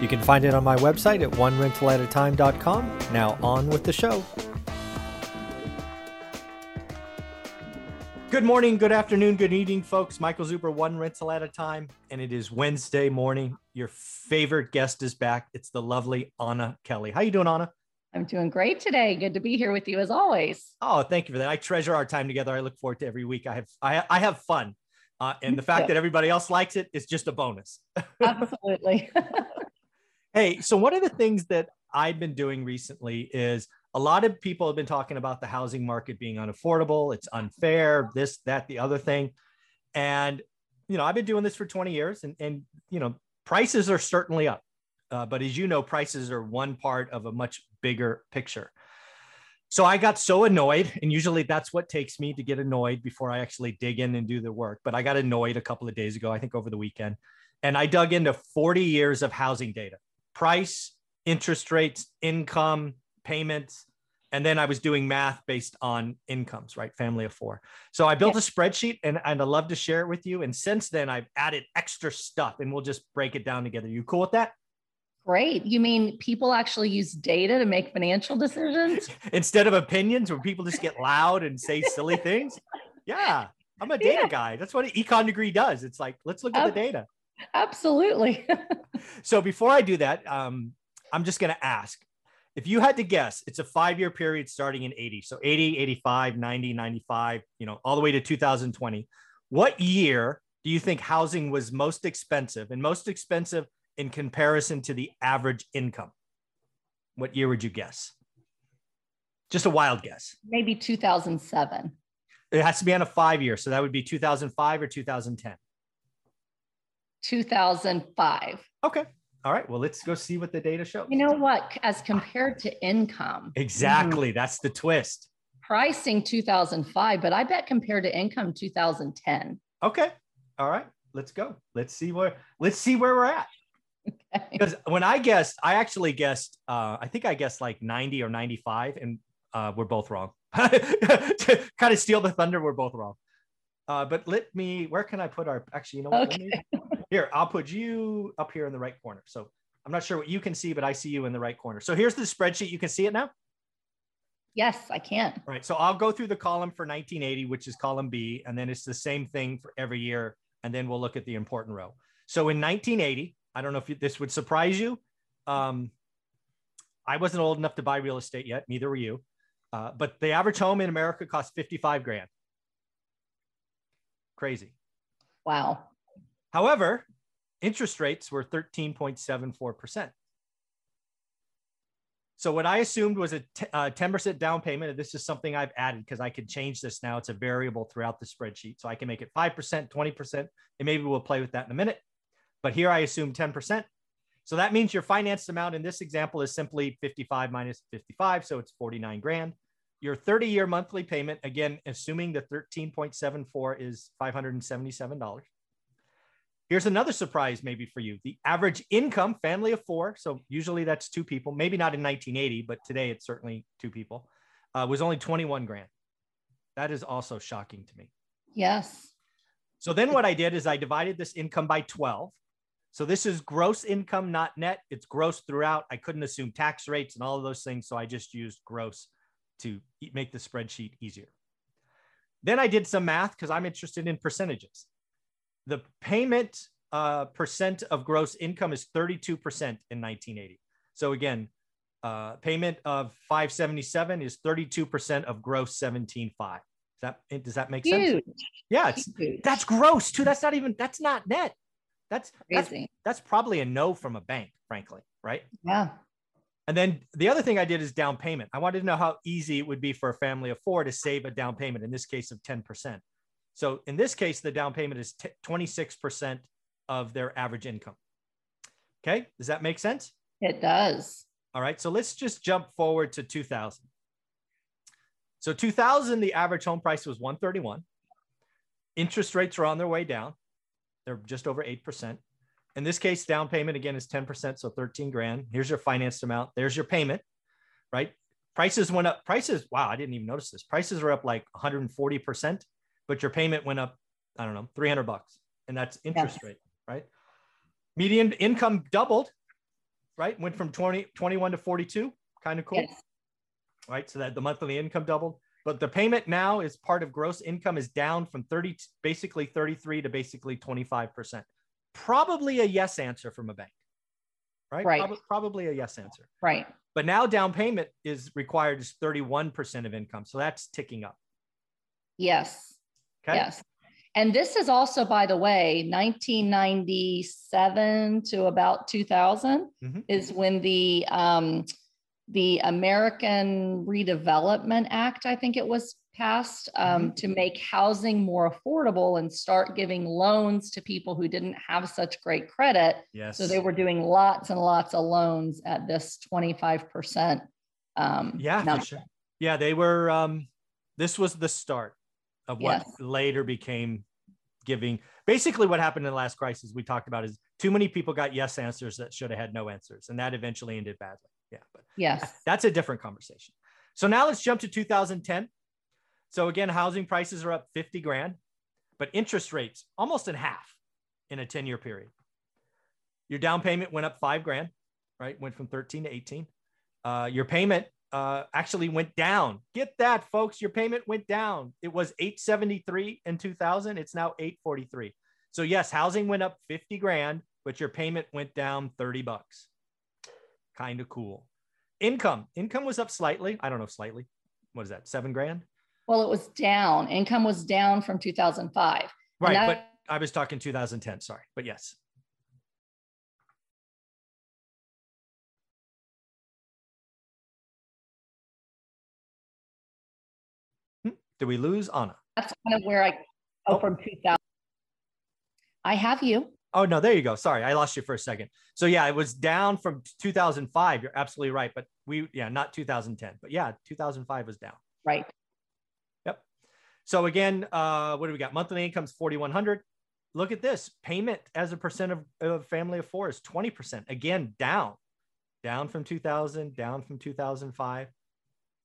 You can find it on my website at onerentalatatime.com. Now, on with the show. Good morning, good afternoon, good evening, folks. Michael Zuber, one rental at a time, and it is Wednesday morning. Your favorite guest is back. It's the lovely Anna Kelly. How you doing, Anna? I'm doing great today. Good to be here with you as always. Oh, thank you for that. I treasure our time together. I look forward to every week. I have I, I have fun, uh, and the fact that everybody else likes it is just a bonus. Absolutely. hey, so one of the things that I've been doing recently is a lot of people have been talking about the housing market being unaffordable. It's unfair. This, that, the other thing, and you know I've been doing this for 20 years, and and you know prices are certainly up. Uh, but as you know, prices are one part of a much bigger picture. So I got so annoyed, and usually that's what takes me to get annoyed before I actually dig in and do the work. But I got annoyed a couple of days ago, I think over the weekend, and I dug into 40 years of housing data price, interest rates, income, payments. And then I was doing math based on incomes, right? Family of four. So I built a spreadsheet and, and I'd love to share it with you. And since then, I've added extra stuff and we'll just break it down together. You cool with that? Great. You mean people actually use data to make financial decisions instead of opinions where people just get loud and say silly things? Yeah, I'm a data yeah. guy. That's what an econ degree does. It's like, let's look at the data. Absolutely. so before I do that, um, I'm just going to ask if you had to guess, it's a five year period starting in 80. So 80, 85, 90, 95, you know, all the way to 2020. What year do you think housing was most expensive and most expensive in comparison to the average income? What year would you guess? Just a wild guess. Maybe 2007. It has to be on a five year. So that would be 2005 or 2010. 2005. Okay. All right. Well, let's go see what the data shows. You know what? As compared to income. Exactly. Mm-hmm. That's the twist. Pricing 2005, but I bet compared to income 2010. Okay. All right. Let's go. Let's see where let's see where we're at. Because okay. when I guessed, I actually guessed, uh, I think I guessed like 90 or 95, and uh, we're both wrong. to kind of steal the thunder, we're both wrong. Uh, but let me, where can I put our, actually, you know what? Okay. Here, I'll put you up here in the right corner. So I'm not sure what you can see, but I see you in the right corner. So here's the spreadsheet. You can see it now? Yes, I can. All right. So I'll go through the column for 1980, which is column B, and then it's the same thing for every year. And then we'll look at the important row. So in 1980, I don't know if this would surprise you. Um, I wasn't old enough to buy real estate yet. Neither were you. Uh, but the average home in America costs 55 grand. Crazy. Wow. However, interest rates were 13.74%. So what I assumed was a t- uh, 10% down payment. And this is something I've added because I can change this now. It's a variable throughout the spreadsheet. So I can make it 5%, 20%, and maybe we'll play with that in a minute. But here I assume 10%. So that means your financed amount in this example is simply 55 minus 55. So it's 49 grand. Your 30 year monthly payment, again, assuming the 13.74 is $577. Here's another surprise, maybe for you. The average income, family of four, so usually that's two people, maybe not in 1980, but today it's certainly two people, uh, was only 21 grand. That is also shocking to me. Yes. So then what I did is I divided this income by 12 so this is gross income, not net. It's gross throughout. I couldn't assume tax rates and all of those things. So I just used gross to make the spreadsheet easier. Then I did some math because I'm interested in percentages. The payment uh, percent of gross income is 32% in 1980. So again, uh, payment of 577 is 32% of gross 17.5. Does that, does that make Huge. sense? Yeah, it's, that's gross too. That's not even, that's not net. That's crazy. That's, that's probably a no from a bank, frankly, right? Yeah. And then the other thing I did is down payment. I wanted to know how easy it would be for a family of four to save a down payment, in this case of 10%. So in this case, the down payment is t- 26% of their average income. Okay. Does that make sense? It does. All right. So let's just jump forward to 2000. So 2000, the average home price was 131. Interest rates are on their way down. They're just over 8%. In this case, down payment again is 10%, so 13 grand. Here's your financed amount. There's your payment, right? Prices went up. Prices, wow, I didn't even notice this. Prices are up like 140%, but your payment went up, I don't know, 300 bucks. And that's interest rate, right? Median income doubled, right? Went from 20, 21 to 42. Kind of cool. Yes. Right. So that the monthly income doubled. But the payment now is part of gross income is down from 30, basically 33 to basically 25%. Probably a yes answer from a bank. Right. Right. Prob- probably a yes answer. Right. But now down payment is required is 31% of income. So that's ticking up. Yes. Okay. Yes. And this is also, by the way, 1997 to about 2000 mm-hmm. is when the um, the American Redevelopment Act, I think it was passed um, mm-hmm. to make housing more affordable and start giving loans to people who didn't have such great credit. Yes. So they were doing lots and lots of loans at this 25%. Um, yeah. Sure. Yeah, they were. Um, this was the start of what yes. later became giving. Basically, what happened in the last crisis we talked about is too many people got yes answers that should have had no answers, and that eventually ended badly. Yeah, but yes, that's a different conversation. So now let's jump to 2010. So again, housing prices are up 50 grand, but interest rates almost in half in a 10 year period. Your down payment went up five grand, right? Went from 13 to 18. Uh, your payment uh, actually went down. Get that, folks. Your payment went down. It was 873 in 2000. It's now 843. So yes, housing went up 50 grand, but your payment went down 30 bucks. Kind of cool. Income. Income was up slightly. I don't know, slightly. What is that? Seven grand? Well, it was down. Income was down from 2005. Right. That- but I was talking 2010. Sorry. But yes. Did we lose Anna? That's kind of where I oh, from 2000. I have you. Oh no, there you go. Sorry, I lost you for a second. So yeah, it was down from 2005. You're absolutely right, but we yeah, not 2010, but yeah, 2005 was down. Right. Yep. So again, uh, what do we got? Monthly income's 4,100. Look at this payment as a percent of, of family of four is 20%. Again, down, down from 2000, down from 2005.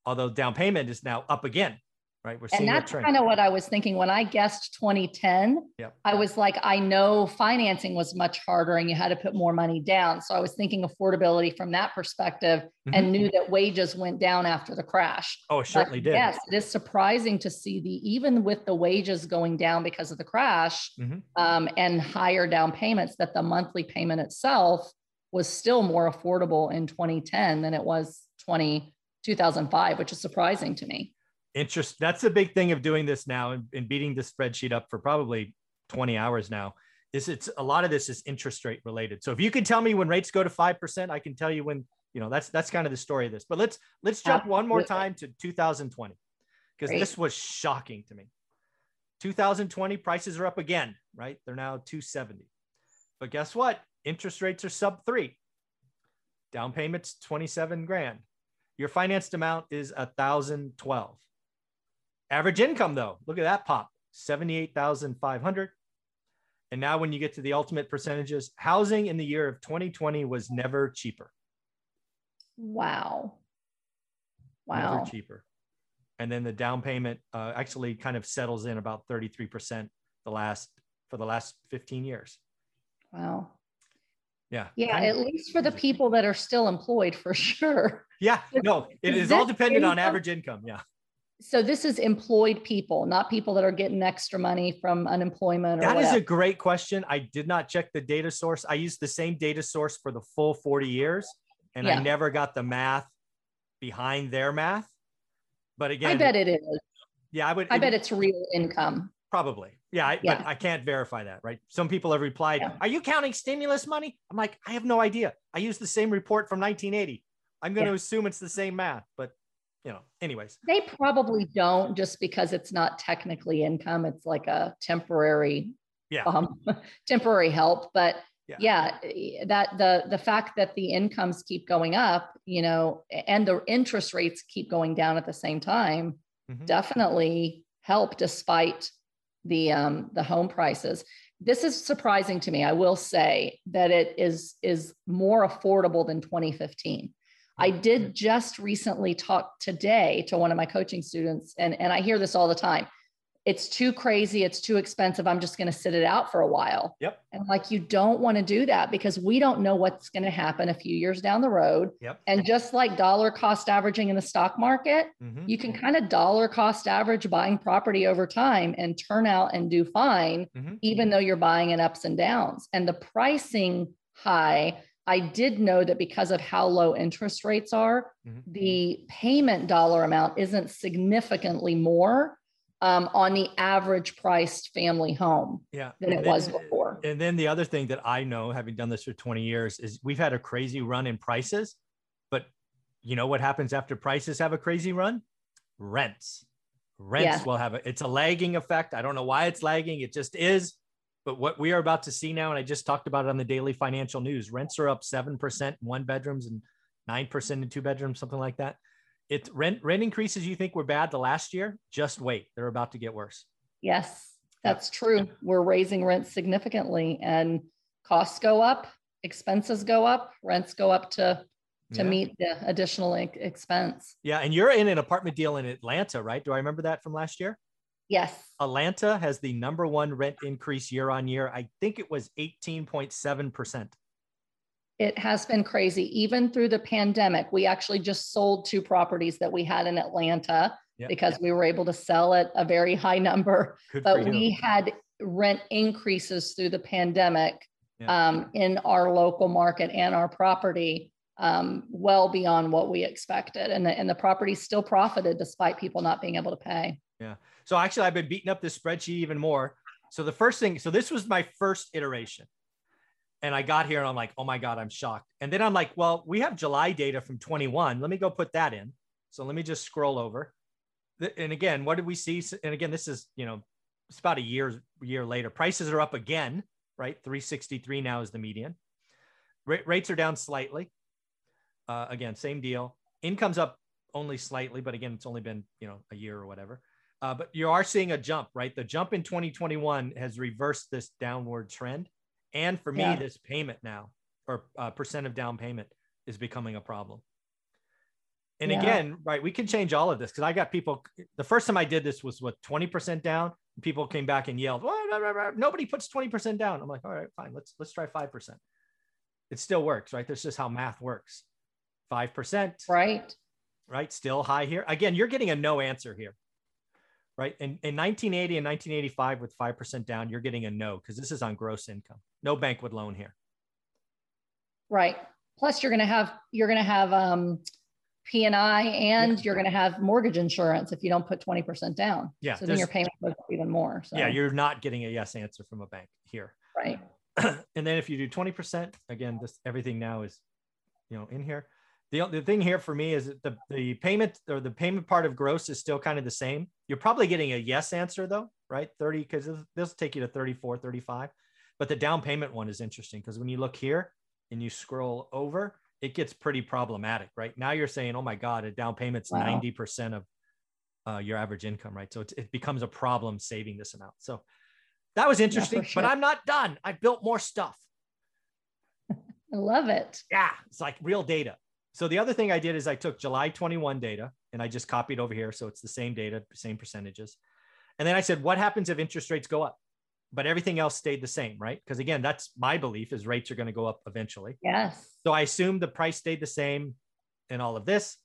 Although down payment is now up again right? We're seeing and that's kind of what I was thinking when I guessed 2010. Yep. I was like, I know financing was much harder and you had to put more money down. So I was thinking affordability from that perspective mm-hmm. and knew that wages went down after the crash. Oh, it certainly but did. Yes, it is surprising to see the even with the wages going down because of the crash mm-hmm. um, and higher down payments, that the monthly payment itself was still more affordable in 2010 than it was 20 2005, which is surprising to me interest that's the big thing of doing this now and, and beating the spreadsheet up for probably 20 hours now is it's a lot of this is interest rate related. So if you can tell me when rates go to 5% i can tell you when you know that's that's kind of the story of this. But let's let's jump one more time to 2020 because this was shocking to me. 2020 prices are up again right? They're now 270 but guess what? Interest rates are sub three. Down payments 27 grand. Your financed amount is a thousand twelve Average income, though, look at that pop 78,500. And now, when you get to the ultimate percentages, housing in the year of 2020 was never cheaper. Wow. Wow. Never cheaper. And then the down payment uh, actually kind of settles in about 33% the last for the last 15 years. Wow. Yeah. Yeah. At least for the people that are still employed, for sure. Yeah. No, it is, is all dependent on average income. Yeah so this is employed people, not people that are getting extra money from unemployment. That is a great question. I did not check the data source. I used the same data source for the full 40 years, and yeah. I never got the math behind their math. But again, I bet it is. Yeah, I would. I bet it's real income. Probably. Yeah, I, yeah. but I can't verify that, right? Some people have replied, yeah. "Are you counting stimulus money?" I'm like, I have no idea. I used the same report from 1980. I'm going to assume it's the same math, but you know, anyways. They probably don't just because it's not technically income. It's like a temporary, yeah, um, temporary help. But yeah. yeah that the the fact that the incomes keep going up you know and the interest rates keep going down at the same time mm-hmm. definitely help despite the um the home prices this is surprising to me i will say that it is is more affordable than 2015 I did just recently talk today to one of my coaching students, and, and I hear this all the time it's too crazy, it's too expensive. I'm just going to sit it out for a while. Yep. And like you don't want to do that because we don't know what's going to happen a few years down the road. Yep. And just like dollar cost averaging in the stock market, mm-hmm. you can kind of dollar cost average buying property over time and turn out and do fine, mm-hmm. even though you're buying in ups and downs. And the pricing high, I did know that because of how low interest rates are, mm-hmm. the payment dollar amount isn't significantly more um, on the average priced family home yeah. than and it then, was before. And then the other thing that I know, having done this for 20 years, is we've had a crazy run in prices. But you know what happens after prices have a crazy run? Rents. Rents yeah. will have a, it's a lagging effect. I don't know why it's lagging. It just is. But what we are about to see now, and I just talked about it on the daily financial news, rents are up 7% in one bedrooms and 9% in two bedrooms, something like that. It rent rent increases you think were bad the last year? Just wait they're about to get worse. Yes that's true. We're raising rents significantly and costs go up expenses go up rents go up to to yeah. meet the additional expense. Yeah and you're in an apartment deal in atlanta right? Do i remember that from last year yes atlanta has the number one rent increase year on year i think it was 18.7% it has been crazy. Even through the pandemic, we actually just sold two properties that we had in Atlanta yep. because we were able to sell at a very high number. Good but we had rent increases through the pandemic um, in our local market and our property um, well beyond what we expected. And the, and the property still profited despite people not being able to pay. Yeah. So actually, I've been beating up this spreadsheet even more. So the first thing, so this was my first iteration and I got here and I'm like, oh my God, I'm shocked. And then I'm like, well, we have July data from 21. Let me go put that in. So let me just scroll over. And again, what did we see? And again, this is, you know, it's about a year, year later. Prices are up again, right? 363 now is the median. rates are down slightly. Uh, again, same deal. Income's up only slightly, but again, it's only been, you know, a year or whatever. Uh, but you are seeing a jump, right? The jump in 2021 has reversed this downward trend. And for me, yeah. this payment now or uh, percent of down payment is becoming a problem. And yeah. again, right, we can change all of this because I got people. The first time I did this was what 20% down. People came back and yelled, well, nobody puts 20% down. I'm like, all right, fine, let's let's try 5%. It still works, right? That's just how math works. 5%. Right. Right. Still high here. Again, you're getting a no answer here right? In, in 1980 and 1985 with 5% down, you're getting a no because this is on gross income. No bank would loan here. Right. Plus you're going to have, you're going to have um, P&I and you're going to have mortgage insurance if you don't put 20% down. Yeah. So then your payment goes even more. So. Yeah. You're not getting a yes answer from a bank here. Right. and then if you do 20%, again, this everything now is, you know, in here. The, the thing here for me is that the, the payment or the payment part of gross is still kind of the same. You're probably getting a yes answer though, right? 30, because this will take you to 34, 35. But the down payment one is interesting because when you look here and you scroll over, it gets pretty problematic, right? Now you're saying, oh my God, a down payment's wow. 90% of uh, your average income, right? So it, it becomes a problem saving this amount. So that was interesting, yeah, sure. but I'm not done. I built more stuff. I love it. Yeah, it's like real data. So the other thing I did is I took July 21 data and I just copied over here. So it's the same data, same percentages. And then I said, what happens if interest rates go up? But everything else stayed the same, right? Because again, that's my belief is rates are going to go up eventually. Yes. So I assumed the price stayed the same in all of this.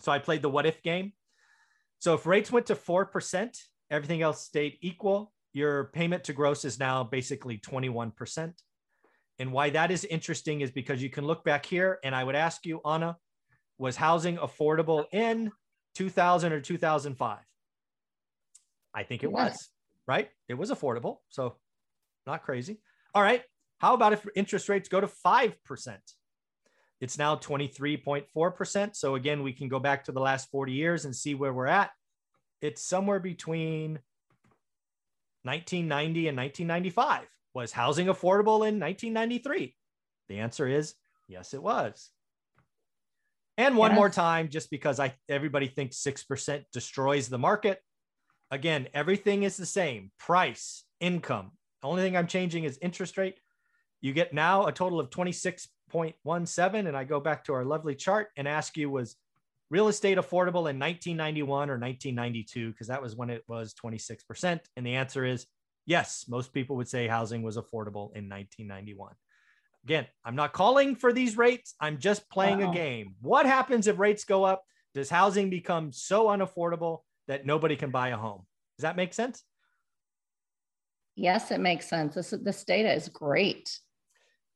So I played the what if game. So if rates went to 4%, everything else stayed equal. Your payment to gross is now basically 21%. And why that is interesting is because you can look back here and I would ask you, Anna, was housing affordable in 2000 or 2005? I think it was, right? It was affordable. So not crazy. All right. How about if interest rates go to 5%? It's now 23.4%. So again, we can go back to the last 40 years and see where we're at. It's somewhere between 1990 and 1995 Was housing affordable in 1993? The answer is yes, it was. And one yes. more time, just because I everybody thinks 6% destroys the market. Again, everything is the same price, income. The only thing I'm changing is interest rate. You get now a total of 26.17. And I go back to our lovely chart and ask you, was real estate affordable in 1991 or 1992? Because that was when it was 26%. And the answer is yes. Most people would say housing was affordable in 1991. Again, I'm not calling for these rates. I'm just playing wow. a game. What happens if rates go up? Does housing become so unaffordable that nobody can buy a home? Does that make sense? Yes, it makes sense. This, this data is great.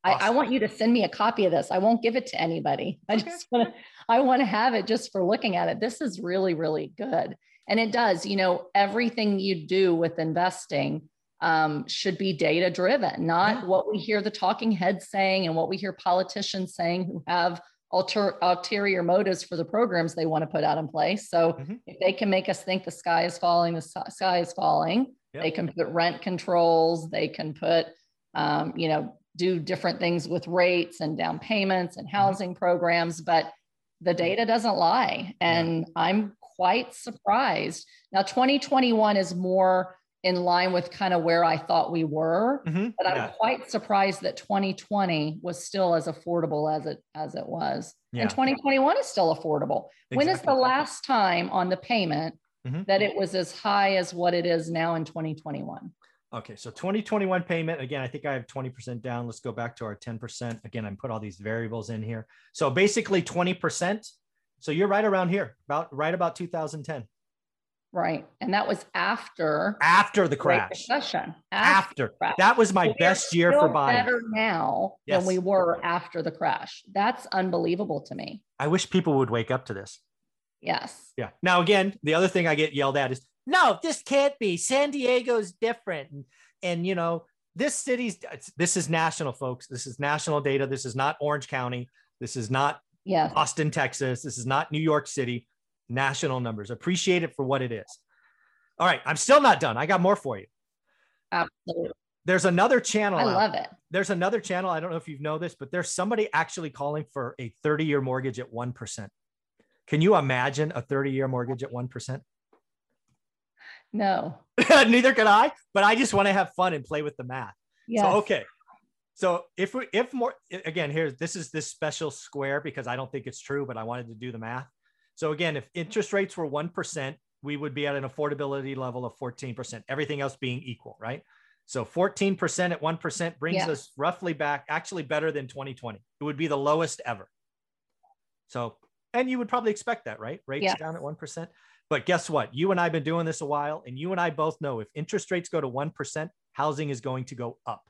Awesome. I, I, want you to send me a copy of this. I won't give it to anybody. I just want to, I want to have it just for looking at it. This is really, really good. And it does, you know, everything you do with investing um, should be data driven, not yeah. what we hear the talking heads saying and what we hear politicians saying who have alter, ulterior motives for the programs they want to put out in place. So mm-hmm. if they can make us think the sky is falling, the sky is falling, yep. they can put rent controls, they can put, um, you know, do different things with rates and down payments and mm-hmm. housing mm-hmm. programs, but the data doesn't lie. And yeah. I'm quite surprised. Now, 2021 is more in line with kind of where I thought we were, mm-hmm. but I'm yeah. quite surprised that 2020 was still as affordable as it as it was. Yeah. And 2021 is still affordable. Exactly. When is the last time on the payment mm-hmm. that it was as high as what it is now in 2021? Okay, so 2021 payment again. I think I have 20% down. Let's go back to our 10%. Again, I'm put all these variables in here. So basically 20%. So you're right around here, about right about 2010. Right, and that was after after the crash recession. After, after. that was my so best year for buying. Better now yes. than we were after the crash. That's unbelievable to me. I wish people would wake up to this. Yes. Yeah. Now again, the other thing I get yelled at is no, this can't be. San Diego's different. And, and you know, this city's, this is national, folks. This is national data. This is not Orange County. This is not yes. Austin, Texas. This is not New York City. National numbers. Appreciate it for what it is. All right. I'm still not done. I got more for you. Absolutely. There's another channel. I love it. There's another channel. I don't know if you know this, but there's somebody actually calling for a 30 year mortgage at 1%. Can you imagine a 30 year mortgage at 1%? No. Neither can I, but I just want to have fun and play with the math. Yeah. So, okay. So if we, if more, again, here's, this is this special square because I don't think it's true, but I wanted to do the math. So again, if interest rates were 1%, we would be at an affordability level of 14%, everything else being equal, right? So 14% at 1% brings yeah. us roughly back, actually better than 2020. It would be the lowest ever. So, and you would probably expect that, right? Rates yeah. down at 1%. But guess what? You and I have been doing this a while, and you and I both know if interest rates go to 1%, housing is going to go up.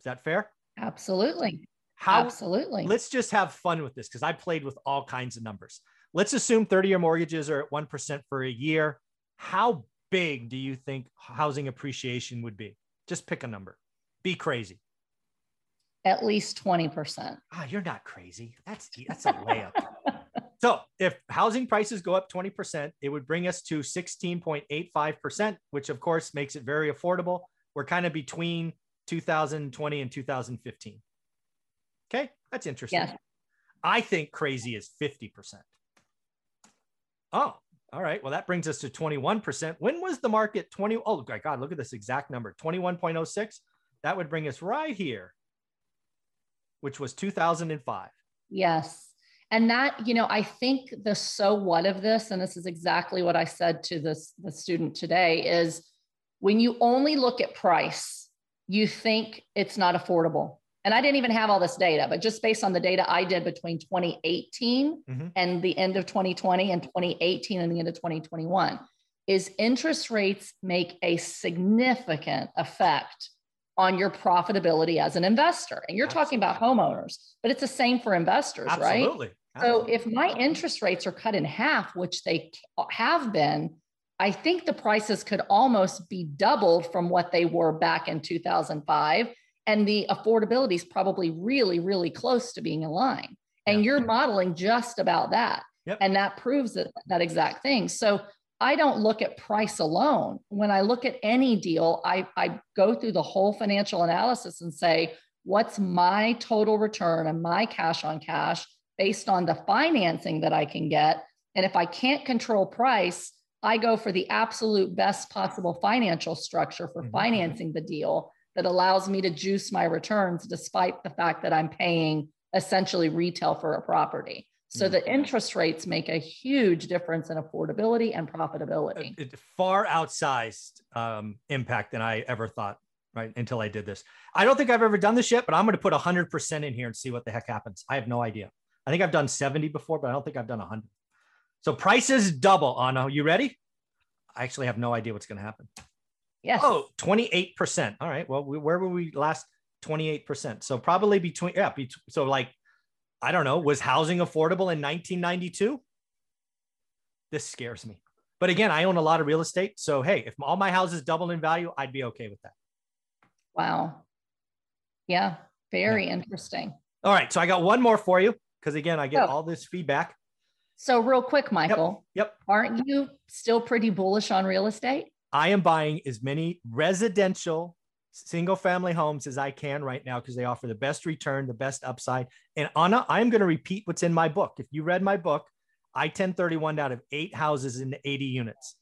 Is that fair? Absolutely. How, Absolutely. Let's just have fun with this because I played with all kinds of numbers. Let's assume 30 year mortgages are at 1% for a year. How big do you think housing appreciation would be? Just pick a number. Be crazy. At least 20%. Ah, you're not crazy. That's that's a layup. So if housing prices go up 20%, it would bring us to 16.85%, which of course makes it very affordable. We're kind of between 2020 and 2015. Okay, that's interesting. Yeah. I think crazy is 50%. Oh, all right. Well, that brings us to 21%. When was the market 20? Oh, my God, look at this exact number 21.06. That would bring us right here, which was 2005. Yes. And that, you know, I think the so what of this, and this is exactly what I said to this the student today, is when you only look at price, you think it's not affordable. And I didn't even have all this data, but just based on the data I did between 2018 mm-hmm. and the end of 2020 and 2018 and the end of 2021, is interest rates make a significant effect on your profitability as an investor. And you're Absolutely. talking about homeowners, but it's the same for investors, Absolutely. right? Absolutely. So if my interest rates are cut in half, which they have been, I think the prices could almost be doubled from what they were back in 2005. And the affordability is probably really, really close to being in line. And you're modeling just about that. Yep. And that proves that, that exact thing. So I don't look at price alone. When I look at any deal, I, I go through the whole financial analysis and say, what's my total return and my cash on cash based on the financing that I can get? And if I can't control price, I go for the absolute best possible financial structure for mm-hmm. financing the deal that allows me to juice my returns despite the fact that I'm paying essentially retail for a property. So mm-hmm. the interest rates make a huge difference in affordability and profitability. It, it far outsized um, impact than I ever thought. Right until I did this, I don't think I've ever done this yet, but I'm going to put 100% in here and see what the heck happens. I have no idea. I think I've done 70 before, but I don't think I've done 100. So prices double. Anna, you ready? I actually have no idea what's going to happen. Yes. Oh, 28%. All right. Well, we, where were we last? 28%. So probably between, yeah. Be, so like, I don't know, was housing affordable in 1992? This scares me. But again, I own a lot of real estate. So, hey, if all my houses double in value, I'd be okay with that. Wow. Yeah. Very yeah. interesting. All right. So I got one more for you because again, I get oh. all this feedback. So, real quick, Michael. Yep. yep. Aren't you still pretty bullish on real estate? I am buying as many residential single family homes as I can right now because they offer the best return, the best upside. And Anna, I'm going to repeat what's in my book. If you read my book, I 1031 out of eight houses in 80 units.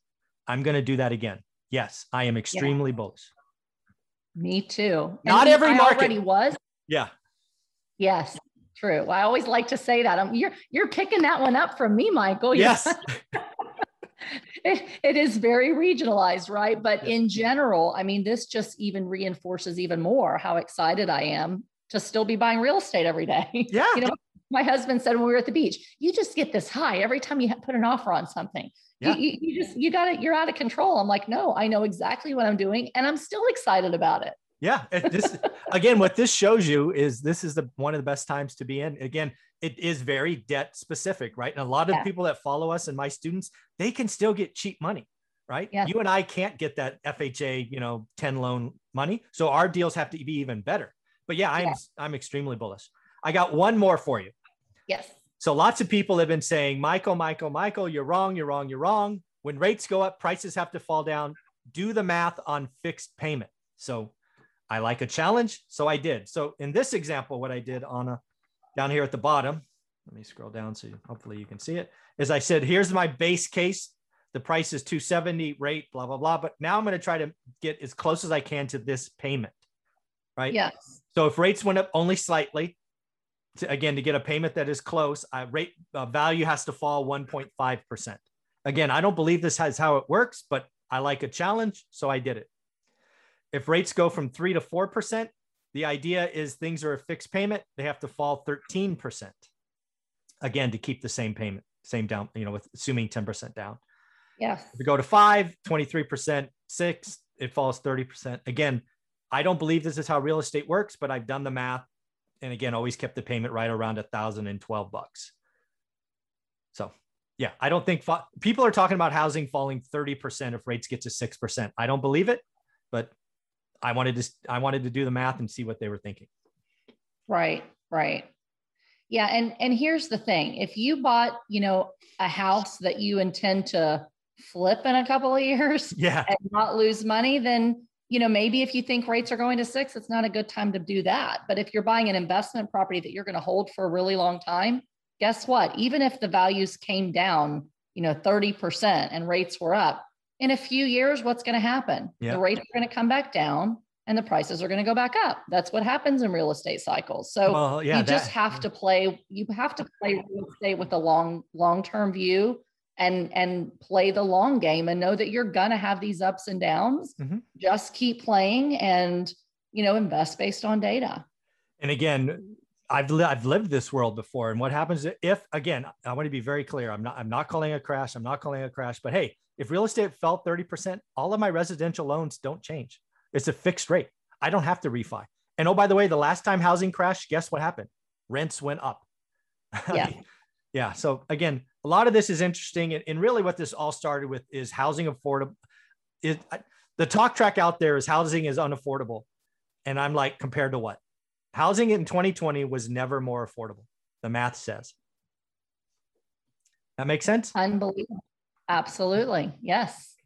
I'm going to do that again. Yes, I am extremely yeah. bullish. Me too. Not every I market already was. Yeah. Yes. True. I always like to say that. I'm, you're you're picking that one up from me, Michael. Yes. it, it is very regionalized, right? But in general, I mean, this just even reinforces even more how excited I am to still be buying real estate every day. Yeah. you know, my husband said when we were at the beach, you just get this high every time you put an offer on something. Yeah. You, you, you just you got it. You're out of control. I'm like, no, I know exactly what I'm doing, and I'm still excited about it. Yeah, this again, what this shows you is this is the one of the best times to be in. Again, it is very debt specific, right? And a lot of yeah. people that follow us and my students, they can still get cheap money, right? Yeah. You and I can't get that FHA, you know, 10 loan money. So our deals have to be even better. But yeah, I'm yeah. I'm extremely bullish. I got one more for you. Yes. So lots of people have been saying, Michael, Michael, Michael, you're wrong, you're wrong, you're wrong. When rates go up, prices have to fall down. Do the math on fixed payment. So I like a challenge, so I did. So in this example, what I did on a down here at the bottom, let me scroll down so hopefully you can see it. As I said, here's my base case. The price is 270 rate, blah, blah, blah. But now I'm going to try to get as close as I can to this payment, right? Yes. So if rates went up only slightly, to, again, to get a payment that is close, uh, rate uh, value has to fall 1.5%. Again, I don't believe this has how it works, but I like a challenge, so I did it. If rates go from three to 4%, the idea is things are a fixed payment. They have to fall 13%. Again, to keep the same payment, same down, you know, with assuming 10% down. Yes. If we go to five, 23%, six, it falls 30%. Again, I don't believe this is how real estate works, but I've done the math. And again, always kept the payment right around a thousand and twelve bucks. So yeah, I don't think fa- people are talking about housing falling 30% if rates get to 6%. I don't believe it, but I wanted to I wanted to do the math and see what they were thinking. Right, right. Yeah, and and here's the thing. If you bought, you know, a house that you intend to flip in a couple of years yeah. and not lose money, then you know, maybe if you think rates are going to 6, it's not a good time to do that. But if you're buying an investment property that you're going to hold for a really long time, guess what? Even if the values came down, you know, 30% and rates were up, in a few years, what's going to happen? Yeah. The rates are going to come back down and the prices are going to go back up. That's what happens in real estate cycles. So well, yeah, you that, just have to play, you have to play real estate with a long, long-term view and and play the long game and know that you're going to have these ups and downs. Mm-hmm. Just keep playing and you know invest based on data. And again, I've li- I've lived this world before. And what happens if again, I want to be very clear. I'm not I'm not calling a crash. I'm not calling a crash. But hey, if real estate fell 30%, all of my residential loans don't change. It's a fixed rate. I don't have to refi. And oh, by the way, the last time housing crashed, guess what happened? Rents went up. Yeah. yeah. So again, a lot of this is interesting. And, and really what this all started with is housing affordable. It, the talk track out there is housing is unaffordable. And I'm like, compared to what? Housing in 2020 was never more affordable. The math says. That makes sense? Unbelievable. Absolutely. Yes.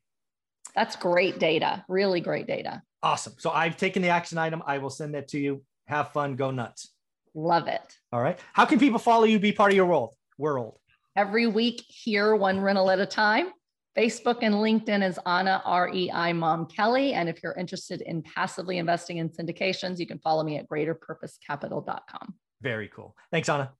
That's great data. Really great data. Awesome. So I've taken the action item. I will send that to you. Have fun. Go nuts. Love it. All right. How can people follow you, be part of your world? World. Every week here, one rental at a time. Facebook and LinkedIn is Anna REI Mom Kelly. And if you're interested in passively investing in syndications, you can follow me at greaterpurposecapital.com. Very cool. Thanks, Anna.